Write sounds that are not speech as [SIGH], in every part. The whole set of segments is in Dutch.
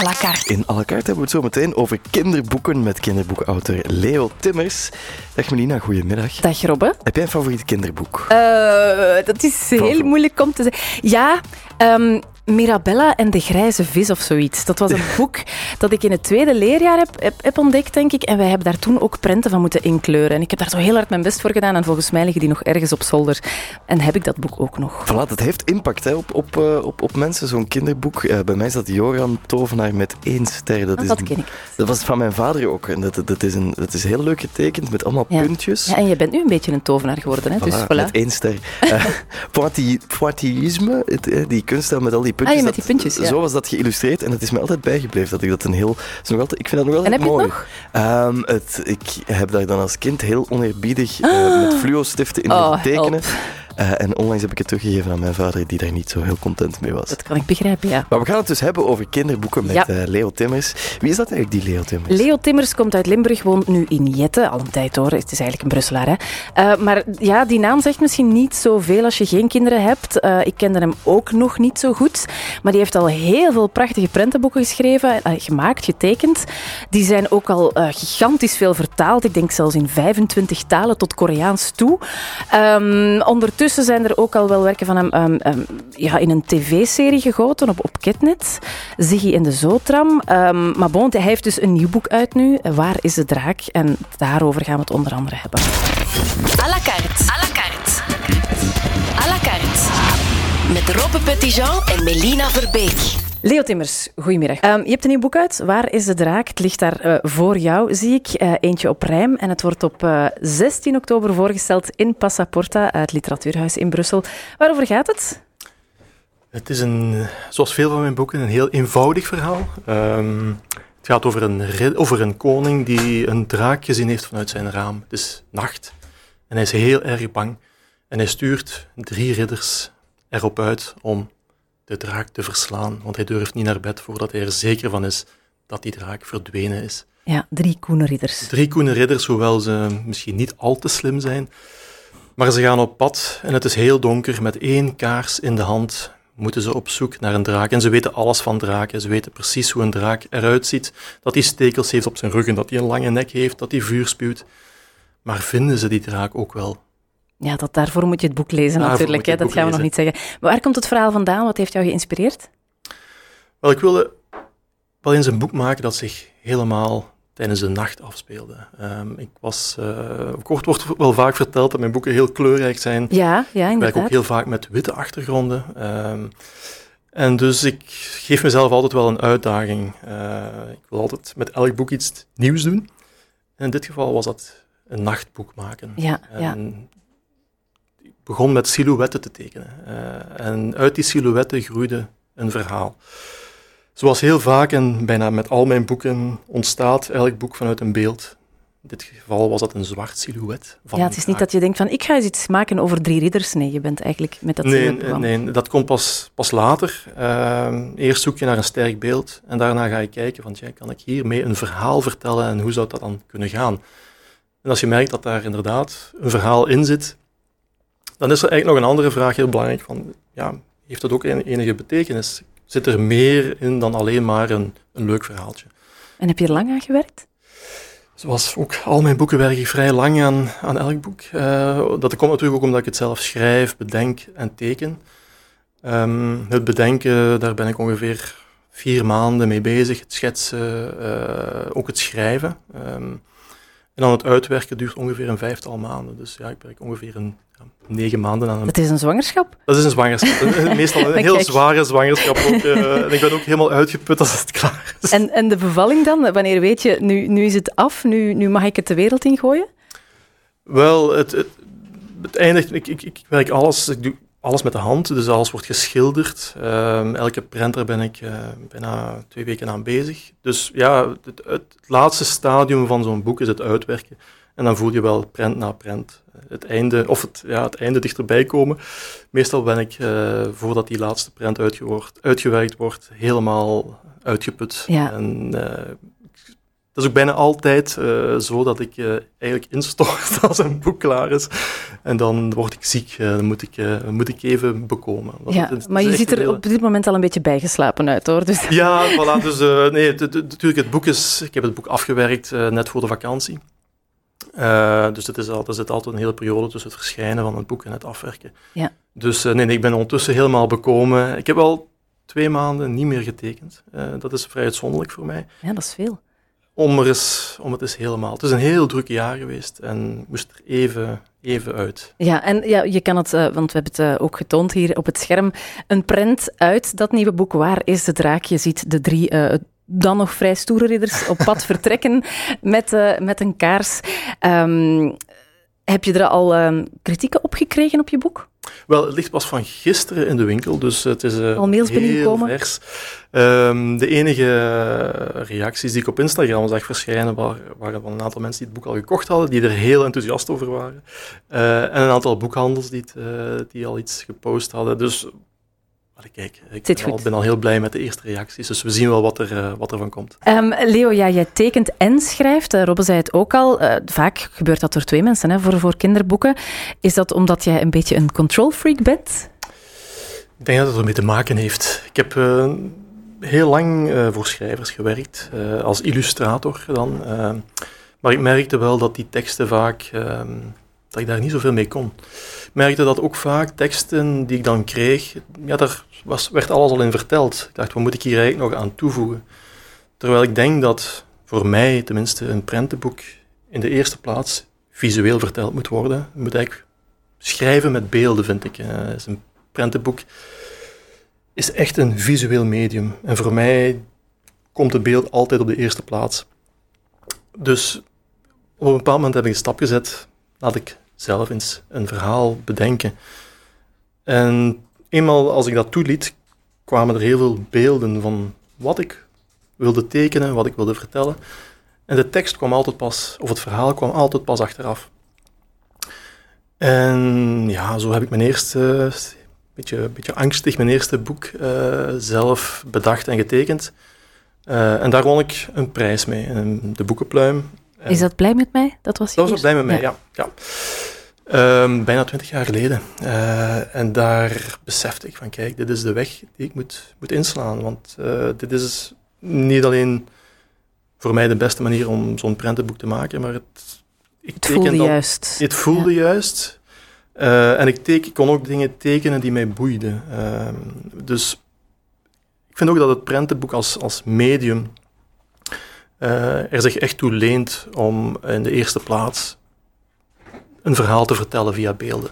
à la carte. In à la carte hebben we het zo meteen over kinderboeken met kinderboekauteur Leo Timmers. Dag Melina, goedemiddag. Dag Robbe. Heb jij een favoriet kinderboek? Uh, dat is heel moeilijk om te zeggen. Ja, um, Mirabella en de grijze vis of zoiets. Dat was een [LAUGHS] boek dat ik in het tweede leerjaar heb, heb, ontdekt, denk ik. En wij hebben daar toen ook prenten van moeten inkleuren. En ik heb daar zo heel hard mijn best voor gedaan. En volgens mij liggen die nog ergens op zolder. En heb ik dat boek ook nog. Voilà, dat heeft impact hè, op, op, uh, op, op mensen, zo'n kinderboek. Uh, bij mij is dat Joran Tovenaar met één ster. Dat, is dat ken ik. Dat was van mijn vader ook. En dat, dat, is, een, dat is heel leuk getekend met allemaal ja. puntjes. Ja, en je bent nu een beetje een tovenaar geworden. Hè? Voilà, dus voilà. met één ster. [LAUGHS] Uh, Pointillisme, die kunststijl met al die puntjes. Ah, met die puntjes, ja. Zo was dat geïllustreerd en het is me altijd bijgebleven dat ik dat een heel... Is nog altijd, ik vind dat nog wel en heb mooi. Je het nog? Um, het, ik heb daar dan als kind heel oneerbiedig ah. uh, met fluo-stiften in oh, tekenen. Uh, en onlangs heb ik het teruggegeven aan mijn vader, die daar niet zo heel content mee was. Dat kan ik begrijpen, ja. Maar we gaan het dus hebben over kinderboeken met ja. uh, Leo Timmers. Wie is dat eigenlijk, die Leo Timmers? Leo Timmers komt uit Limburg, woont nu in Jette, al een tijd hoor. Het is eigenlijk een Brusselaar, hè. Uh, maar ja, die naam zegt misschien niet zoveel als je geen kinderen hebt. ik kende hem ook nog niet zo goed. Maar die heeft al heel veel prachtige prentenboeken geschreven, gemaakt, getekend. Die zijn ook al gigantisch veel vertaald. Ik denk zelfs in 25 talen tot Koreaans toe. Um, ondertussen zijn er ook al wel werken van hem um, um, ja, in een tv-serie gegoten op, op Ketnet. Ziggy in de Zootram. Um, maar bon, hij heeft dus een nieuw boek uit nu. Waar is de draak? En daarover gaan we het onder andere hebben. À la carte. Petitjean en Melina Verbeek. Leo Timmers, goedemiddag. Um, je hebt een nieuw boek uit. Waar is de draak? Het ligt daar uh, voor jou, zie ik. Uh, eentje op rijm. En het wordt op uh, 16 oktober voorgesteld in Passaporta, het literatuurhuis in Brussel. Waarover gaat het? Het is een, zoals veel van mijn boeken, een heel eenvoudig verhaal. Um, het gaat over een, over een koning die een draak gezien heeft vanuit zijn raam. Het is nacht en hij is heel erg bang. En hij stuurt drie ridders erop uit om de draak te verslaan, want hij durft niet naar bed voordat hij er zeker van is dat die draak verdwenen is. Ja, drie koene ridders. Drie koene ridders, hoewel ze misschien niet al te slim zijn. Maar ze gaan op pad en het is heel donker. Met één kaars in de hand moeten ze op zoek naar een draak. En ze weten alles van draken. Ze weten precies hoe een draak eruit ziet. Dat hij stekels heeft op zijn rug en dat hij een lange nek heeft, dat hij vuur spuwt. Maar vinden ze die draak ook wel? Ja, dat, daarvoor moet je het boek lezen daarvoor natuurlijk. Hè? Dat gaan we lezen. nog niet zeggen. Maar waar komt het verhaal vandaan? Wat heeft jou geïnspireerd? Wel, ik wilde wel eens een boek maken dat zich helemaal tijdens de nacht afspeelde. Um, ik was, uh, kort wordt wel vaak verteld dat mijn boeken heel kleurrijk zijn. Ja, ja inderdaad. Ik werk ook heel vaak met witte achtergronden. Um, en dus ik geef mezelf altijd wel een uitdaging. Uh, ik wil altijd met elk boek iets nieuws doen. En in dit geval was dat een nachtboek maken. Ja, en ja. Begon met silhouetten te tekenen. Uh, en uit die silhouetten groeide een verhaal. Zoals heel vaak en bijna met al mijn boeken ontstaat elk boek vanuit een beeld. In dit geval was dat een zwart silhouet. Van ja, het is niet dat je denkt van ik ga eens iets maken over drie ridders. Nee, je bent eigenlijk met dat nee, silhouet Nee, dat komt pas, pas later. Uh, eerst zoek je naar een sterk beeld en daarna ga je kijken van ja, kan ik hiermee een verhaal vertellen en hoe zou dat dan kunnen gaan? En als je merkt dat daar inderdaad een verhaal in zit, dan is er eigenlijk nog een andere vraag heel belangrijk van ja, heeft dat ook enige betekenis? zit er meer in dan alleen maar een, een leuk verhaaltje. En heb je er lang aan gewerkt? Zoals ook al mijn boeken werk ik vrij lang aan, aan elk boek. Uh, dat komt natuurlijk ook omdat ik het zelf schrijf, bedenk en teken. Um, het bedenken, daar ben ik ongeveer vier maanden mee bezig. Het schetsen, uh, ook het schrijven. Um, en dan het uitwerken duurt ongeveer een vijftal maanden. Dus ja, ik werk ongeveer een, ja, negen maanden aan een... Het is een zwangerschap? Dat is een zwangerschap. Meestal een [LAUGHS] heel zware zwangerschap ook. Uh, en ik ben ook helemaal uitgeput als het klaar is. En, en de bevalling dan? Wanneer weet je, nu, nu is het af, nu, nu mag ik het de wereld ingooien? Wel, het, het, het eindigt... Ik, ik, ik werk alles... Ik doe alles met de hand, dus alles wordt geschilderd. Uh, elke printer ben ik uh, bijna twee weken aan bezig. Dus ja, het, het laatste stadium van zo'n boek is het uitwerken. En dan voel je wel prent na prent het einde, of het, ja, het einde dichterbij komen. Meestal ben ik, uh, voordat die laatste prent uitgewerkt wordt, helemaal uitgeput. Ja. En dat is ook bijna altijd uh, zo dat ik uh, eigenlijk instort [LAUGHS] als een boek klaar is. En dan word ik ziek, uh, dan moet ik, moet ik even bekomen. Ja, het, het maar je ziet er op dit moment al een beetje bijgeslapen uit, hoor. Dus. Ja, voilà. Dus nee, natuurlijk, het boek is... Ik heb het boek afgewerkt net voor de vakantie. dus het is al, er zit altijd een hele periode tussen het verschijnen van het boek en het afwerken. Ja. Dus nee, nee, ik ben ondertussen helemaal bekomen. Ik heb al twee maanden niet meer getekend. dat is vrij uitzonderlijk voor mij. Ja, dat is veel om, er eens, om het eens helemaal. Het is een heel druk jaar geweest en moest er even, even uit. Ja, en ja, je kan het, uh, want we hebben het uh, ook getoond hier op het scherm, een print uit dat nieuwe boek. Waar is de draak? Je ziet de drie uh, dan nog vrij stoere ridders op pad [LAUGHS] vertrekken met, met een kaars. Um, heb je er al uh, kritieken op gekregen op je boek? Wel, het ligt pas van gisteren in de winkel, dus het is uh, al mails heel vers. Um, de enige reacties die ik op Instagram zag verschijnen, waren, waren van een aantal mensen die het boek al gekocht hadden, die er heel enthousiast over waren. Uh, en een aantal boekhandels die, het, uh, die al iets gepost hadden. Dus kijk, ik ben al, ben al, heel blij met de eerste reacties, dus we zien wel wat er, uh, wat er van komt. Um, Leo, ja, jij tekent en schrijft. Uh, Robbe zei het ook al. Uh, vaak gebeurt dat door twee mensen hè, voor, voor kinderboeken. Is dat omdat jij een beetje een control freak bent? Ik denk dat het ermee te maken heeft. Ik heb heel lang voor schrijvers gewerkt, als illustrator dan. maar ik merkte wel dat die teksten vaak, ehm, dat ik daar niet zoveel mee kon merkte dat ook vaak teksten die ik dan kreeg, ja, daar was, werd alles al in verteld. Ik dacht, wat moet ik hier eigenlijk nog aan toevoegen? Terwijl ik denk dat voor mij tenminste een prentenboek in de eerste plaats visueel verteld moet worden. Je moet eigenlijk schrijven met beelden, vind ik. Uh, een prentenboek is echt een visueel medium. En voor mij komt het beeld altijd op de eerste plaats. Dus op een bepaald moment heb ik een stap gezet. Laat ik zelf eens een verhaal bedenken. En eenmaal als ik dat toeliet, kwamen er heel veel beelden van wat ik wilde tekenen, wat ik wilde vertellen. En de tekst kwam altijd pas, of het verhaal kwam altijd pas achteraf. En ja, zo heb ik mijn eerste, beetje, beetje angstig, mijn eerste boek uh, zelf bedacht en getekend. Uh, en daar won ik een prijs mee, de boekenpluim. Is dat blij met mij? Dat was, dat was blij met mij, ja. ja. Um, bijna twintig jaar geleden. Uh, en daar besefte ik van, kijk, dit is de weg die ik moet, moet inslaan. Want uh, dit is niet alleen voor mij de beste manier om zo'n prentenboek te maken, maar het... Ik het voelde dat, juist. Het voelde ja. juist. Uh, en ik, teken, kon ook dingen tekenen die mij boeiden. Ehm, dus ik vind ook dat het prentenboek als, als medium er zich echt toe leent om in de eerste plaats een verhaal te vertellen via beelden.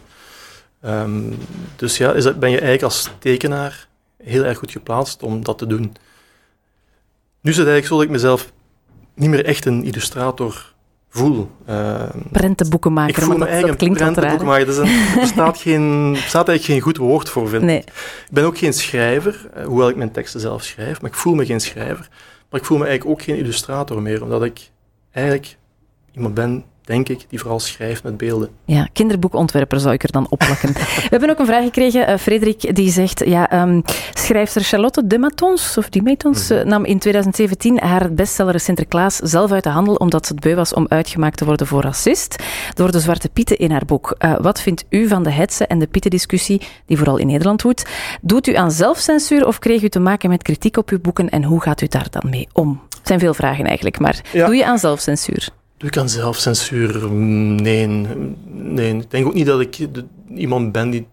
Um, dus ja, is dat, ben je eigenlijk als tekenaar heel erg goed geplaatst om dat te doen. Nu is het eigenlijk zo dat ik mezelf niet meer echt een illustrator voel. Uh, prentenboekenmaker, ik voel me dat, dat klinkt prentenboekenmaker. Er, [LAUGHS] er, staat geen, er staat eigenlijk geen goed woord voor, vind nee. ik. Ik ben ook geen schrijver, eh, hoewel ik mijn teksten zelf schrijf, maar ik voel me geen schrijver. Maar ik voel me eigenlijk ook geen illustrator meer, omdat ik eigenlijk iemand ben denk ik, die vooral schrijft met beelden. Ja, kinderboekontwerper zou ik er dan opplakken. [LAUGHS] We hebben ook een vraag gekregen. Uh, Frederik die zegt, ja, um, schrijfster Charlotte de Matons, of die Matons, mm nam in 2017 haar bestseller Sinterklaas zelf uit de handel, omdat ze het beu was om uitgemaakt te worden voor racist, door de Zwarte Pieten in haar boek. Uh, wat vindt u van de hetze en de Pieten-discussie, die vooral in Nederland woedt? Doet u aan zelfcensuur of kreeg u te maken met kritiek op uw boeken en hoe gaat u daar dan mee om? Het zijn veel vragen eigenlijk, maar ja. doe je aan zelfcensuur? Doe ik aan zelfcensuur? Nee, nee. Ik denk ook niet dat ik iemand ben die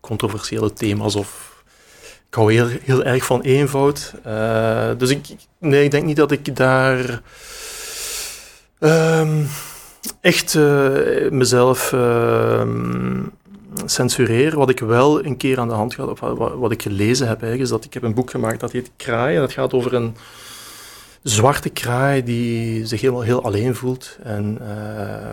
controversiële thema's of... Ik hou heel, heel erg van eenvoud. Uh, dus ik, nee, ik denk niet dat ik daar uh, echt uh, mezelf ehm, censureer. Wat ik wel een keer aan de hand gehad, of wat, ik gelezen heb, eigenlijk, is dat ik heb een boek gemaakt dat heet Kraai. En dat gaat over een zwarte kraai die zich helemaal heel alleen voelt. En uh,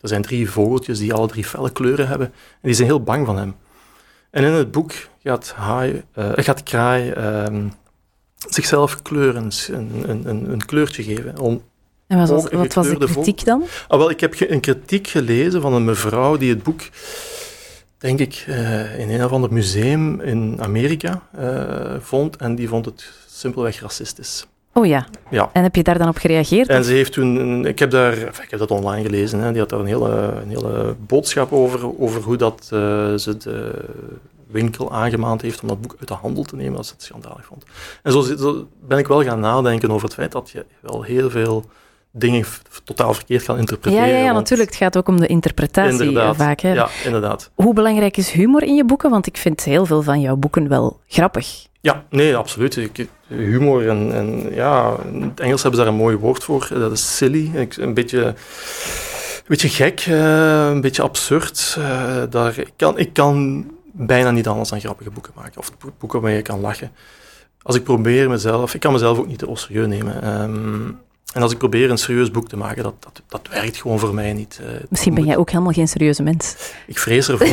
er zijn drie vogeltjes die alle drie felle kleuren hebben. En die zijn heel bang van hem. En in het boek gaat, haai, uh, gaat kraai uh, zichzelf kleuren, een, een, een, kleurtje geven. Om en wat was, wat was de kritiek dan? Ah, wel, ik heb een kritiek gelezen van een mevrouw die het boek denk ik, uh, in een of ander museum in Amerika uh, vond. En die vond het simpelweg racistisch. Oh ja. Ja. En heb je daar dan op gereageerd? En ze heeft toen, ik heb, daar, enfin, ik heb dat online gelezen, hè, die had daar een hele, een hele boodschap over, over hoe dat, eh, ze de winkel aangemaand heeft om dat boek uit de handel te nemen, dat ze het schandalig vond. En zo, zo ben ik wel gaan nadenken over het feit dat je wel heel veel dingen totaal verkeerd kan ja, interpreteren. ja, ja, want- natuurlijk. Het gaat ook om de interpretatie eh, Inderdaad, vaak. Hè. Ja, inderdaad. Hoe belangrijk is humor in je boeken? Want ik vind heel veel van jouw boeken wel grappig. Ja, nee, absoluut. Ik, humor en, en ja, in het Engels hebben ze daar een mooi woord voor. Dat is silly. Een beetje, een beetje gek, eh, een beetje absurd. eh, daar, ik, kan, ik kan bijna niet anders dan grappige boeken maken. Of bo- boeken waarmee je kan lachen. Als ik probeer mezelf... Ik kan mezelf ook niet te serieus nemen. Ehm, en als ik probeer een serieus boek te maken, dat, dat, dat werkt gewoon voor mij niet. Eh, Misschien ben moet- jij ook helemaal geen serieuze mens. Ik vrees ervoor.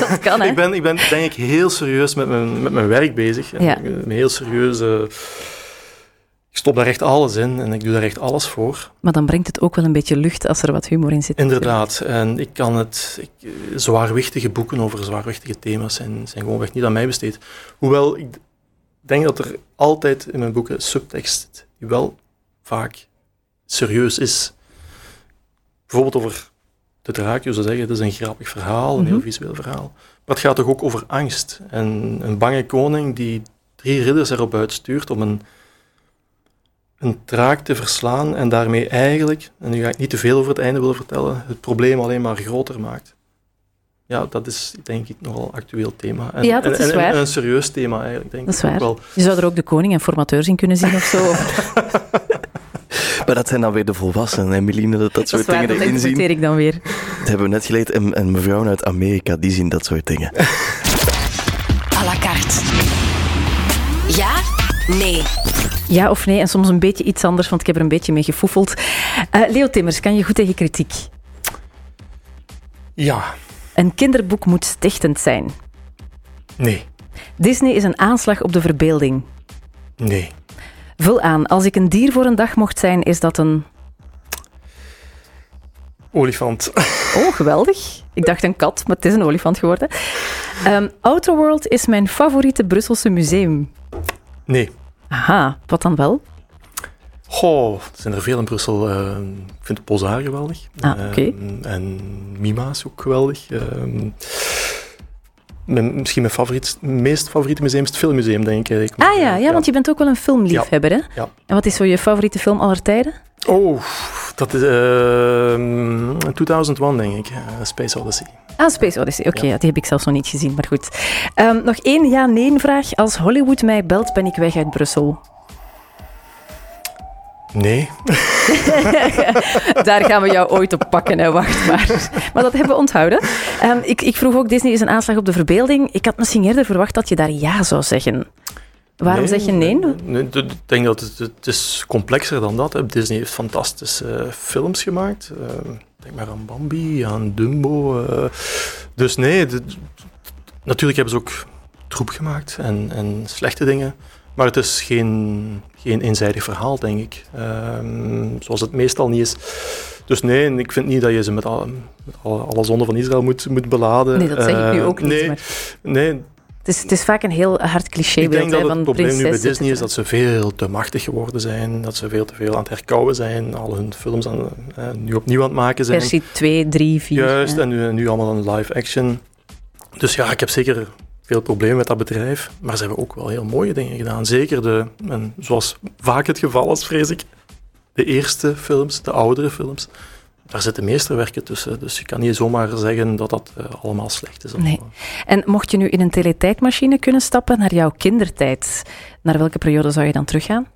[LAUGHS] Dat kan, hè? ik, ben, ik ben denk ik heel serieus met mijn, met mijn werk bezig. En Ja. ben heel serieus. eh, ik stop daar echt alles in en ik doe daar echt alles voor. Maar dan brengt het ook wel een beetje lucht als er wat humor in zit. Inderdaad. En ik kan het... Ik, zwaarwichtige boeken over zwaarwichtige thema's zijn, zijn gewoonweg niet aan mij besteed. Hoewel, ik denk dat er altijd in mijn boeken subtekst zit die wel vaak serieus is. Bijvoorbeeld over de draak, je zou zeggen, het is een grappig verhaal, een heel Mhm. visueel verhaal. Maar het gaat toch ook over angst. En een bange koning die drie ridders erop uitstuurt om een, een draak te verslaan en daarmee eigenlijk, en nu ga ik niet te veel over het einde willen vertellen, het probleem alleen maar groter maakt. Ja, dat is denk ik nogal een actueel thema. En, Ja, dat en, is en- waar. en een serieus thema eigenlijk, denk Dat is ik waar. wel. Je zou er ook de koning en formateurs in kunnen zien of zo. [LAUGHS] Maar dat zijn dan weer de volwassenen, en Meline, dat dat dat soort waar, dingen dat erin zien. interpreteer ik dan weer. Dat hebben we net geleerd. En, en mevrouwen uit Amerika, die zien dat soort dingen. [LAUGHS] à la carte. Ja? Nee. Ja of nee, en soms een beetje iets anders, want ik heb er een beetje mee gefoefeld. Eh, Leo Timmers, kan je goed tegen kritiek? Ja, Een kinderboek moet stichtend zijn. nee, Disney is een aanslag op de verbeelding. nee. Vul aan, als ik een dier voor een dag mocht zijn, is dat een... Olifant. Oh, geweldig. Ik dacht een kat, maar het is een olifant geworden. Ehm Outer World is mijn favoriete Brusselse museum. Nee. Aha, wat dan wel? Goh, er zijn er veel in Brussel. Eh, ik vind Pozaar geweldig. Ah, oké. Eh, en Mima is ook geweldig. Eh, mijn, misschien mijn favoriet, meest favoriete museum is het Filmmuseum, denk ik. Ah ja, ja, want je bent ook wel een filmliefhebber, hè? Ja. En wat is zo je favoriete film aller tijden? Oh, dat is ehm 2001, denk ik. Eh, Space Odyssey. Ah, Space Odyssey. Oké, ja, die heb ik zelfs nog niet gezien, maar goed. Ehm, nog één ja-nee-vraag. Als Hollywood mij belt, ben ik weg uit Brussel. Nee. [LAUGHS] Daar gaan we jou ooit op pakken, hè. wacht maar. Maar dat hebben we onthouden. Ehm, ik, ik vroeg ook, Disney is een aanslag op de verbeelding. Ik had misschien eerder verwacht dat je daar ja zou zeggen. Waarom zeg je nee? nee ik denk dat het, het is complexer dan dat. hè. Disney heeft fantastische eh, films gemaakt. Eh, denk maar aan Bambi, aan Dumbo. eh. dus nee, natuurlijk hebben ze ook troep gemaakt en, en slechte dingen. Maar het is geen, geen eenzijdig verhaal, denk ik. Ehm, zoals het meestal niet is. Dus nee, ik vind niet dat je ze met, alle, met alle, alle zonden van Israël moet, moet beladen. Nee, dat zeg ik nu Eh, ook niet. Nee, maar nee, het, is, het is vaak een heel hard ik clichébeeld denk dat het probleem nu bij Disney is dat ze veel te machtig geworden zijn. Dat ze veel te veel aan het herkouwen zijn. Al hun films aan, eh, nu opnieuw aan het maken zijn. Versie 2, 3, 4. Juist, ja. en nu, nu allemaal een live action. Dus ja, ik heb zeker veel problemen met dat bedrijf. Maar ze hebben ook wel heel mooie dingen gedaan. Zeker de, en zoals vaak het geval is, vrees ik, de eerste films, de oudere films. Daar zitten meesterwerken tussen. Dus je kan niet zomaar zeggen dat dat eh, allemaal slecht is. Nee. En mocht je nu in een teletijdmachine kunnen stappen naar jouw kindertijd, naar welke periode zou je dan teruggaan?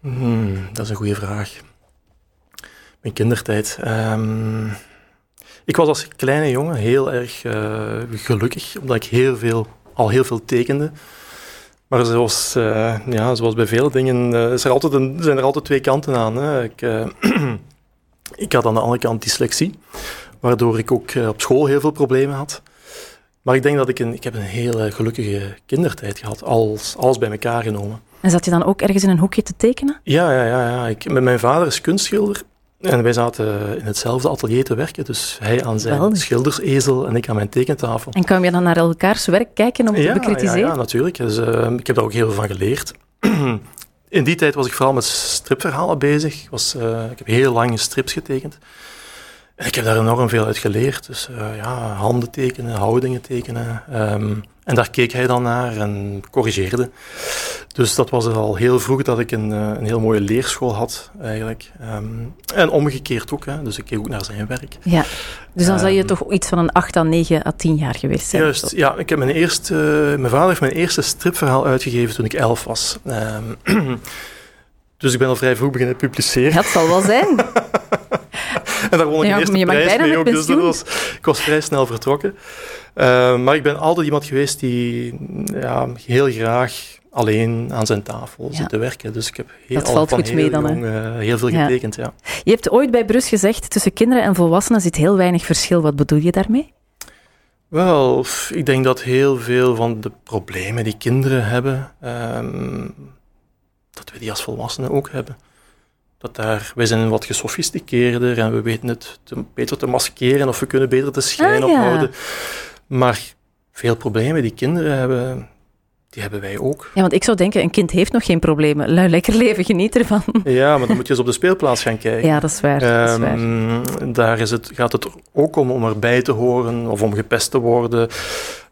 Hmm, dat is een goede vraag. Mijn kindertijd. Ehm, ik was als kleine jongen heel erg eh, gelukkig, omdat ik heel veel, al heel veel tekende. Maar zoals, eh, ja, zoals bij vele dingen eh, is er altijd een, zijn er altijd twee kanten aan. Hè. Ik, [CLEARS THROAT] ik had aan de andere kant dyslexie, waardoor ik ook op school heel veel problemen had. Maar ik denk dat ik een, ik heb een hele gelukkige kindertijd gehad, alles, alles bij elkaar genomen. En zat je dan ook ergens in een hoekje te tekenen? Ja, ja, ja. ja. Ik, met mijn vader is kunstschilder. En wij zaten in hetzelfde atelier te werken, dus hij aan zijn schildersezel en ik aan mijn tekentafel. En kwam je dan naar elkaars werk kijken om te bekritiseren? Ja, ja, natuurlijk. Dus, eh, ik heb daar ook heel veel van geleerd. [CLEARS THROAT] In die tijd was ik vooral met stripverhalen bezig. Ik, was, eh, ik heb heel lang strips getekend. En ik heb daar enorm veel uit geleerd. Dus eh, ja, handen tekenen, houdingen tekenen. Ehm, en daar keek hij dan naar en corrigeerde. Dus dat was al heel vroeg dat ik een, eh, een heel mooie leerschool had, eigenlijk. Ehm, en omgekeerd ook, hè. dus ik keek ook naar zijn werk. Ja. Dus dan zou je Ehm, toch iets van een 8 à 9 à 10 jaar geweest zijn. Juist, ja. Ik heb mijn, eerste, mijn vader heeft mijn eerste stripverhaal uitgegeven toen ik elf was. Ehm, [CLEARS THROAT] dus ik ben al vrij vroeg beginnen publiceren. Dat zal wel zijn. [LAUGHS] En daar won ik Ja, de eerste prijs mee ook, dus dat was, ik was vrij snel vertrokken. Ehm, maar ik ben altijd iemand geweest die ja, heel graag alleen aan zijn tafel Ja. zit te werken. Dus ik heb heel, Dat al valt van goed heel mee dan, jong, eh, heel veel getekend, ja. Je hebt ooit bij Brus gezegd, tussen kinderen en volwassenen zit heel weinig verschil. Wat bedoel je daarmee? Wel, ik denk dat heel veel van de problemen die kinderen hebben, ehm, dat we die als volwassenen ook hebben. Dat daar, wij zijn wat gesofisticeerder en we weten het te, beter te maskeren of we kunnen beter de schijn Ah, ja. ophouden. Maar veel problemen die kinderen hebben, die hebben wij ook. Ja, want ik zou denken, een kind heeft nog geen problemen. Lui lekker leven, geniet ervan. Ja, maar dan moet je eens op de speelplaats gaan kijken. Ja, dat is waar. dat is waar. Ehm, daar is het, gaat het ook om om erbij te horen of om gepest te worden.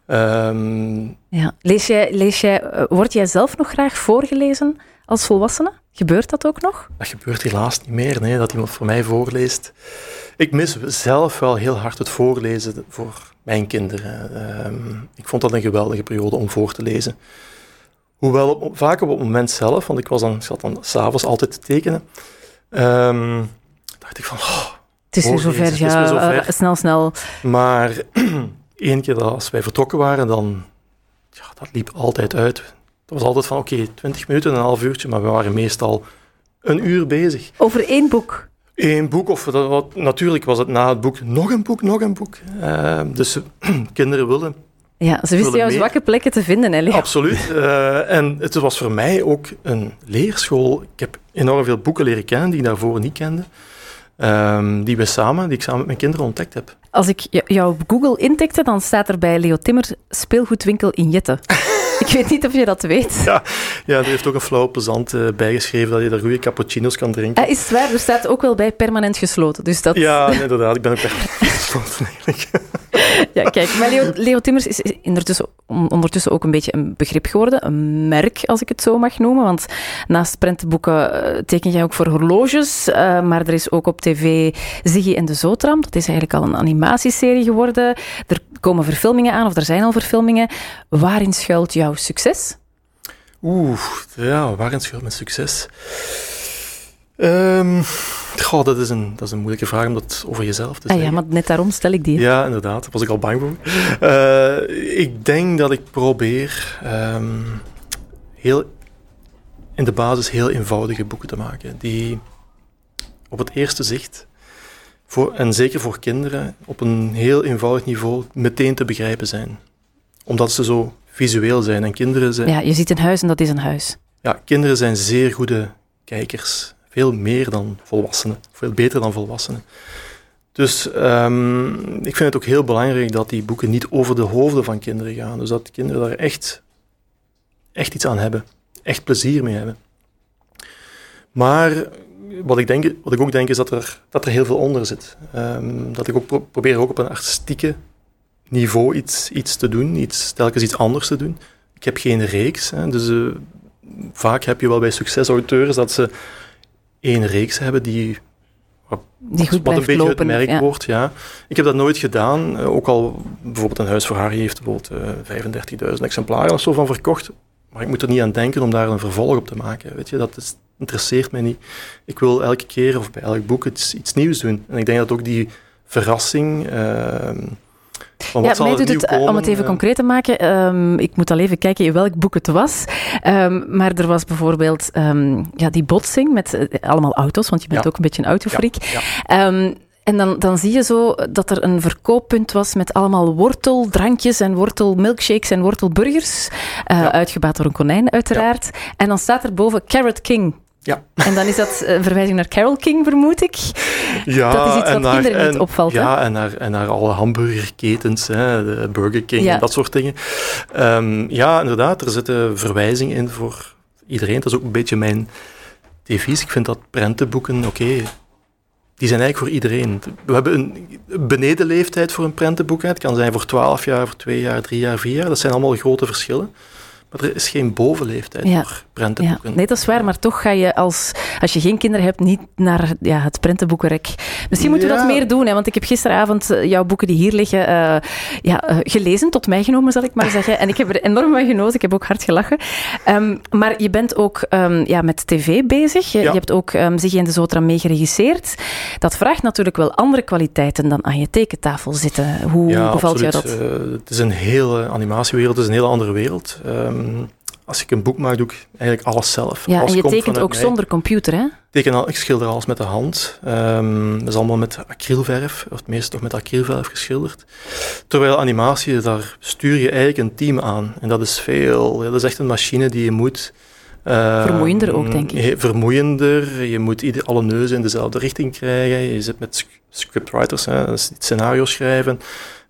Ehm, Ja. Lees jij, lees jij, eh, word jij zelf nog graag voorgelezen als volwassene? Gebeurt dat ook nog? Dat gebeurt helaas niet meer, nee, dat iemand voor mij voorleest. Ik mis zelf wel heel hard het voorlezen voor mijn kinderen. Ehm, ik vond dat een geweldige periode om voor te lezen. Hoewel op, vaak op het moment zelf, want ik, was dan, ik zat dan s'avonds altijd te tekenen, ehm, dacht ik van, oh, Het is weer zover, het is ja. weer zover. eh, snel, snel. Maar [CLEARS THROAT] één keer dat als wij vertrokken waren, dan ja, dat liep altijd uit. Het was altijd van oké, 20 minuten, een half uurtje, maar we waren meestal een uur bezig. Over één boek. Eén boek, of dat, wat, natuurlijk was het na het boek nog een boek, nog een boek. Eh, dus [CLEARS THROAT] kinderen wilden, Ja, ze wisten Willen jouw zwakke plekken te vinden, hè, Leo? absoluut. Eh, en het was voor mij ook een leerschool. Ik heb enorm veel boeken leren kennen die ik daarvoor niet kende. Ehm, die, we samen, die ik samen met mijn kinderen ontdekt heb. Als ik jou op Google intikte, dan staat er bij Leo Timmer speelgoedwinkel in Jette. Ik weet niet of je dat weet. Ja, ja, er heeft ook een flauw plezant eh, bijgeschreven dat je daar goede cappuccino's kan drinken. Ah, is het waar? Er staat ook wel bij permanent gesloten. Dus dat... Ja, inderdaad. Ik ben ook echt gesloten [LAUGHS] eigenlijk. [LAUGHS] Ja, kijk, maar Leo, Timmers is ondertussen, on- ondertussen ook een beetje een begrip geworden. Een merk, als ik het zo mag noemen. Want naast prentenboeken eh, teken jij ook voor horloges. eh, maar er is ook op tv Ziggy en de Zootram. Dat is eigenlijk al een animatieserie geworden. Er komen verfilmingen aan, of er zijn al verfilmingen. Waarin schuilt jouw succes? Oeh, ja, waarin schuilt mijn succes? Ehm goh, dat is, een, dat is een moeilijke vraag om dat over jezelf te Ah zeggen. ja, maar net daarom stel ik die. Ja, inderdaad. Daar was ik al bang voor. Eh, ik denk dat ik probeer ehm, heel, in de basis heel eenvoudige boeken te maken. Die op het eerste zicht, voor, en zeker voor kinderen, op een heel eenvoudig niveau meteen te begrijpen zijn. Omdat ze zo visueel zijn. En kinderen zijn, Ja, je ziet een huis en dat is een huis. ja, kinderen zijn zeer goede kijkers. Veel meer dan volwassenen. Veel beter dan volwassenen. Dus ehm, ik vind het ook heel belangrijk dat die boeken niet over de hoofden van kinderen gaan. Dus dat kinderen daar echt, echt iets aan hebben. Echt plezier mee hebben. Maar wat ik, denk, wat ik ook denk is dat er, dat er heel veel onder zit. Ehm, dat ik ook pro- probeer ook op een artistieke niveau iets, iets te doen. Iets, telkens iets anders te doen. Ik heb geen reeks. Hè, dus eh, vaak heb je wel bij succesauteurs dat ze één reeks hebben die Die goed wat een beetje lopen. het merk ja. wordt. Ja. Ik heb dat nooit gedaan. Eh, ook al bijvoorbeeld een huis voor Harry heeft bijvoorbeeld eh 35.000 exemplaren of zo van verkocht. Maar ik moet er niet aan denken om daar een vervolg op te maken. Weet je, dat is, interesseert mij niet. Ik wil elke keer of bij elk boek iets, iets nieuws doen. En ik denk dat ook die verrassing. ehm Ja, mij doet het, eh, om het even eh, concreet te maken, ehm, ik moet al even kijken in welk boek het was. Ehm, maar er was bijvoorbeeld ehm, ja, die botsing met eh, allemaal auto's, want je bent Ja. ook een beetje een autofreak. ja. En dan, dan zie je zo dat er een verkooppunt was met allemaal worteldrankjes en wortelmilkshakes en wortelburgers. Ja. Uitgebaat door een konijn, uiteraard. En dan staat er boven Carrot King. Ja. En dan is dat een verwijzing naar Carol King, vermoed ik. Ja, dat is iets en wat naar, kinderen niet en- opvalt, hè? Ja, en naar, en naar alle hamburgerketens, hè, de Burger King Ja. en dat soort dingen. Ehm, ja, inderdaad, er zitten verwijzingen in voor iedereen. Dat is ook een beetje mijn devies. Ik vind dat prentenboeken, oké, die zijn eigenlijk voor iedereen. We hebben een benedenleeftijd voor een prentenboek. Het kan zijn voor 12 jaar, voor 2 jaar, 3 jaar, 4 jaar. Dat zijn allemaal grote verschillen. Maar er is geen bovenleeftijd Ja. voor Ja, prentenboeken. nee, dat is waar, maar toch ga je als, als je geen kinderen hebt niet naar ja, het prentenboekenrek. Misschien moeten we Ja. dat meer doen, hè, want ik heb gisteravond eh, jouw boeken die hier liggen eh, ja, eh, gelezen, tot mij genomen zal ik maar zeggen. En ik heb er enorm van genoten, ik heb ook hard gelachen. Ehm, maar je bent ook ehm, ja, met tv bezig, je, Ja. je hebt ook um, Ziggy en de Zotra mee geregisseerd. Dat vraagt natuurlijk wel andere kwaliteiten dan aan je tekentafel zitten. Hoe Ja, bevalt jou dat? Het is een hele animatiewereld, het is een hele andere wereld. Ehm, als ik een boek maak, doe ik eigenlijk alles zelf. Ja, Alles en je tekent ook mij. zonder computer, hè? Ik, teken al, ik schilder alles met de hand. Ehm, dat is allemaal met acrylverf, of het meeste toch met acrylverf geschilderd. Terwijl animatie, daar stuur je eigenlijk een team aan. En dat is veel, ja, dat is echt een machine die je moet... ehm, Vermoeiender ook, denk ik. Vermoeiender, je moet ieder, alle neuzen in dezelfde richting krijgen. Je zit met sc- scriptwriters, hè, scenario schrijven.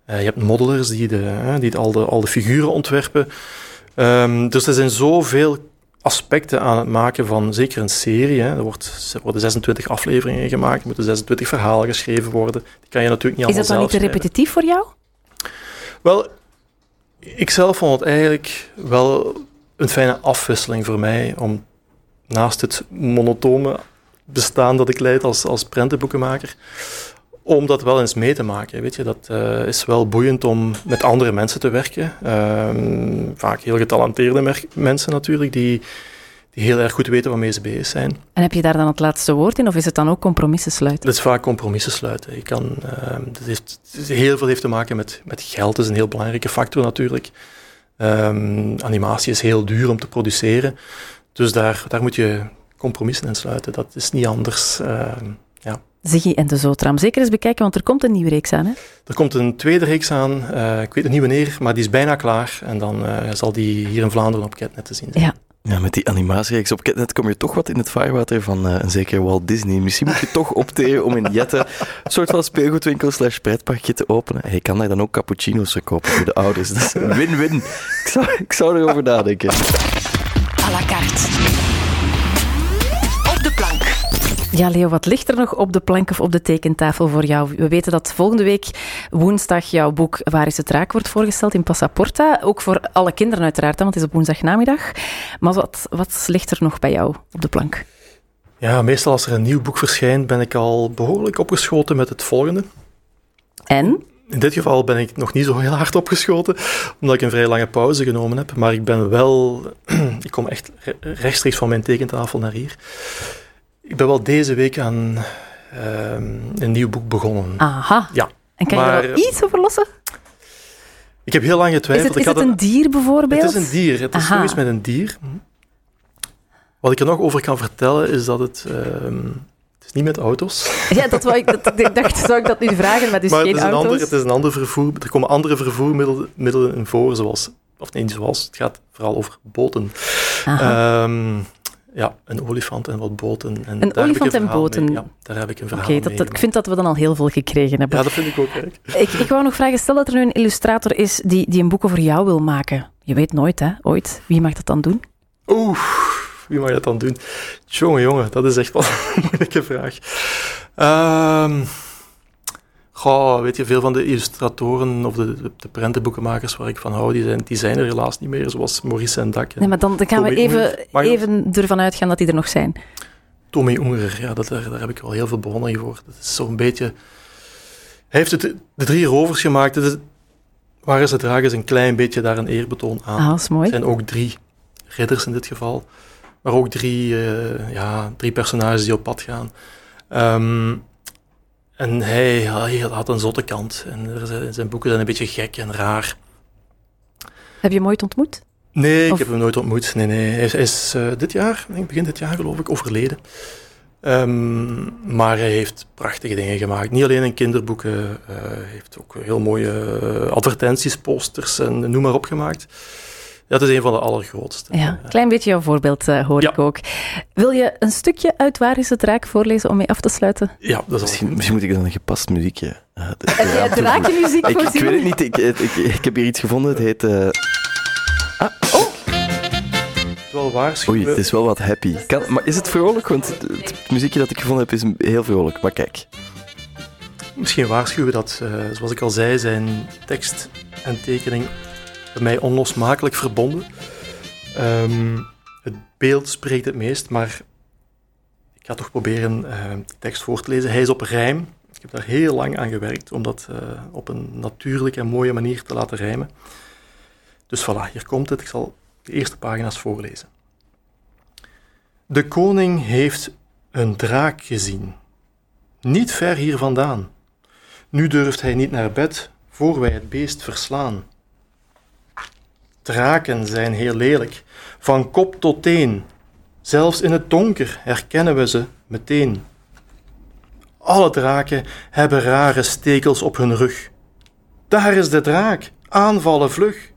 Eh, je hebt modelers die, de, hè, die al, de, al de figuren ontwerpen. Ehm, dus er zijn zoveel aspecten aan het maken van zeker een serie. Hè. Er, wordt, er worden 26 afleveringen gemaakt, er moeten 26 verhalen geschreven worden. Die kan je natuurlijk niet Is allemaal dat dan niet te repetitief voor jou? Wel, ik zelf vond het eigenlijk wel een fijne afwisseling voor mij om naast het monotone bestaan dat ik leid als, als prentenboekenmaker, om dat wel eens mee te maken. Weet je, dat eh, is wel boeiend om met andere mensen te werken. Ehm, vaak heel getalenteerde mensen natuurlijk, die, die heel erg goed weten waarmee ze bezig zijn. En heb je daar dan het laatste woord in, of is het dan ook compromissen sluiten? Dat is vaak compromissen sluiten. Je kan, ehm, dat heeft, heel veel heeft te maken met, met geld, dat is een heel belangrijke factor natuurlijk. Ehm, animatie is heel duur om te produceren, dus daar, daar moet je compromissen in sluiten. Dat is niet anders. Ziggy en de Zootram. Zeker eens bekijken, want er komt een nieuwe reeks aan. Hè? Er komt een tweede reeks aan, eh, ik weet nog niet wanneer, maar die is bijna klaar. En dan eh, zal die hier in Vlaanderen op Catnet te zien zijn. Ja. Ja, met die animatiereeks op Catnet kom je toch wat in het vaarwater van eh, een zeker Walt Disney. Misschien moet je [LAUGHS] toch opteren om in Jette een soort van speelgoedwinkel slash pretparkje te openen. En je kan daar dan ook cappuccino's verkopen voor de ouders. Dat is een win-win. Ik zou, ik zou erover nadenken. à la carte. Op de plank. Ja, Leo, wat ligt er nog op de plank of op de tekentafel voor jou? We weten dat volgende week woensdag jouw boek Waar is het raak wordt voorgesteld in Passaporta. Ook voor alle kinderen uiteraard, hè, want het is op woensdagnamiddag. Maar wat, wat ligt er nog bij jou op de plank? Ja, meestal als er een nieuw boek verschijnt, ben ik al behoorlijk opgeschoten met het volgende. En? In dit geval ben ik nog niet zo heel hard opgeschoten, omdat ik een vrij lange pauze genomen heb. Maar ik ben wel... [CLEARS THROAT] ik kom echt re- rechtstreeks van mijn tekentafel naar hier. Ik ben wel deze week aan ehm, een nieuw boek begonnen. Aha. Ja. En kan je er iets over lossen? Ik heb heel lang Is getwijfeld. het, is het had een dier bijvoorbeeld? Het is een dier. Het is Aha. nog iets met een dier. Wat ik er nog over kan vertellen, is dat het... ehm, het is niet met auto's. [LAUGHS] Ja, dat wou ik, dat, ik dacht, zou ik dat nu vragen, maar het is maar geen het is, een auto's. ander, het is een ander vervoer. Er komen andere vervoermiddelen middelen in voor, zoals... Of nee, zoals. Het gaat vooral over boten. Ehm, ja, een olifant en wat boten. En Een daar heb ik olifant en verhaal boten. mee. Ja, daar heb ik een verhaal dat, dat- ik vind dat we dan al heel veel gekregen hebben. Ja, dat vind ik ook eigenlijk. [LAUGHS] Ik, ik wou nog vragen, stel dat er nu een illustrator is die, die een boek over jou wil maken. Je weet nooit, hè, ooit. Wie mag dat dan doen? Oeh, wie mag dat dan doen? Jongen, jongen, dat is echt wel [LAUGHS] een moeilijke vraag. Ehm goh, weet je, veel van de illustratoren of de, de, de prentenboekenmakers waar ik van hou, die zijn, die zijn er helaas niet meer, zoals Maurice en Dak. Nee, maar dan, dan gaan we even, Unger. Ervan uitgaan dat die er nog zijn. Tommy Unger, ja, dat, daar, daar heb ik wel heel veel bewondering voor. Dat is zo'n beetje... Hij heeft het, de drie rovers gemaakt. Het is, waar is het dragen is een klein beetje daar een eerbetoon aan. Ah, dat is mooi. Het zijn ook drie ridders in dit geval, maar ook drie, eh, ja, drie personages die op pad gaan. Ehm, en hij, hij had een zotte kant. En zijn, zijn boeken zijn een beetje gek en raar. Heb je hem ooit ontmoet? Nee, ik Of- heb hem nooit ontmoet. Nee, nee. Hij is, eh, dit jaar, begin dit jaar geloof ik, overleden. Ehm, maar hij heeft prachtige dingen gemaakt. Niet alleen in kinderboeken, eh, hij heeft ook heel mooie eh, advertenties, posters en noem maar op gemaakt. Dat is een van de allergrootste. Ja, een klein beetje jouw voorbeeld uh, hoor Ja. ik ook. Wil je een stukje uit Waar is het Draak voorlezen om mee af te sluiten? Ja, dat is Misschien, moet ik dan een gepast muziekje. eh, drakenmuziek Ik, ik weet het niet. Ik, ik, ik, ik heb hier iets gevonden. Het heet. eh, wel waarschuwen. Oei, het is wel wat happy. Kan, maar is het vrolijk? Want het, het muziekje dat ik gevonden heb is heel vrolijk. Maar kijk. Misschien waarschuwen dat, eh, zoals ik al zei, zijn tekst en tekening mij onlosmakelijk verbonden. Ehm, het beeld spreekt het meest, maar ik ga toch proberen eh, de tekst voor te lezen. Hij is op rijm. Ik heb daar heel lang aan gewerkt om dat eh, op een natuurlijke en mooie manier te laten rijmen. Dus voilà, hier komt het. Ik zal de eerste pagina's voorlezen. De koning heeft een draak gezien, niet ver hier vandaan. Nu durft hij niet naar bed voor wij het beest verslaan. Draken zijn heel lelijk, van kop tot teen. Zelfs in het donker herkennen we ze meteen. Alle draken hebben rare stekels op hun rug. Daar is de draak, aanvallen vlug.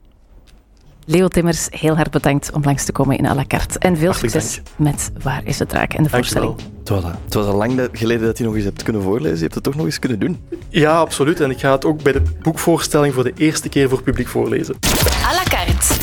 Leo Timmers, heel hard bedankt om langs te komen in à la carte. En veel Hartelijk succes met Waar is het Draak en de Dankjewel. voorstelling. Het was, het was al lang geleden dat je nog eens hebt kunnen voorlezen. Je hebt het toch nog eens kunnen doen. Ja, absoluut. En ik ga het ook bij de boekvoorstelling voor de eerste keer voor publiek voorlezen. À la carte.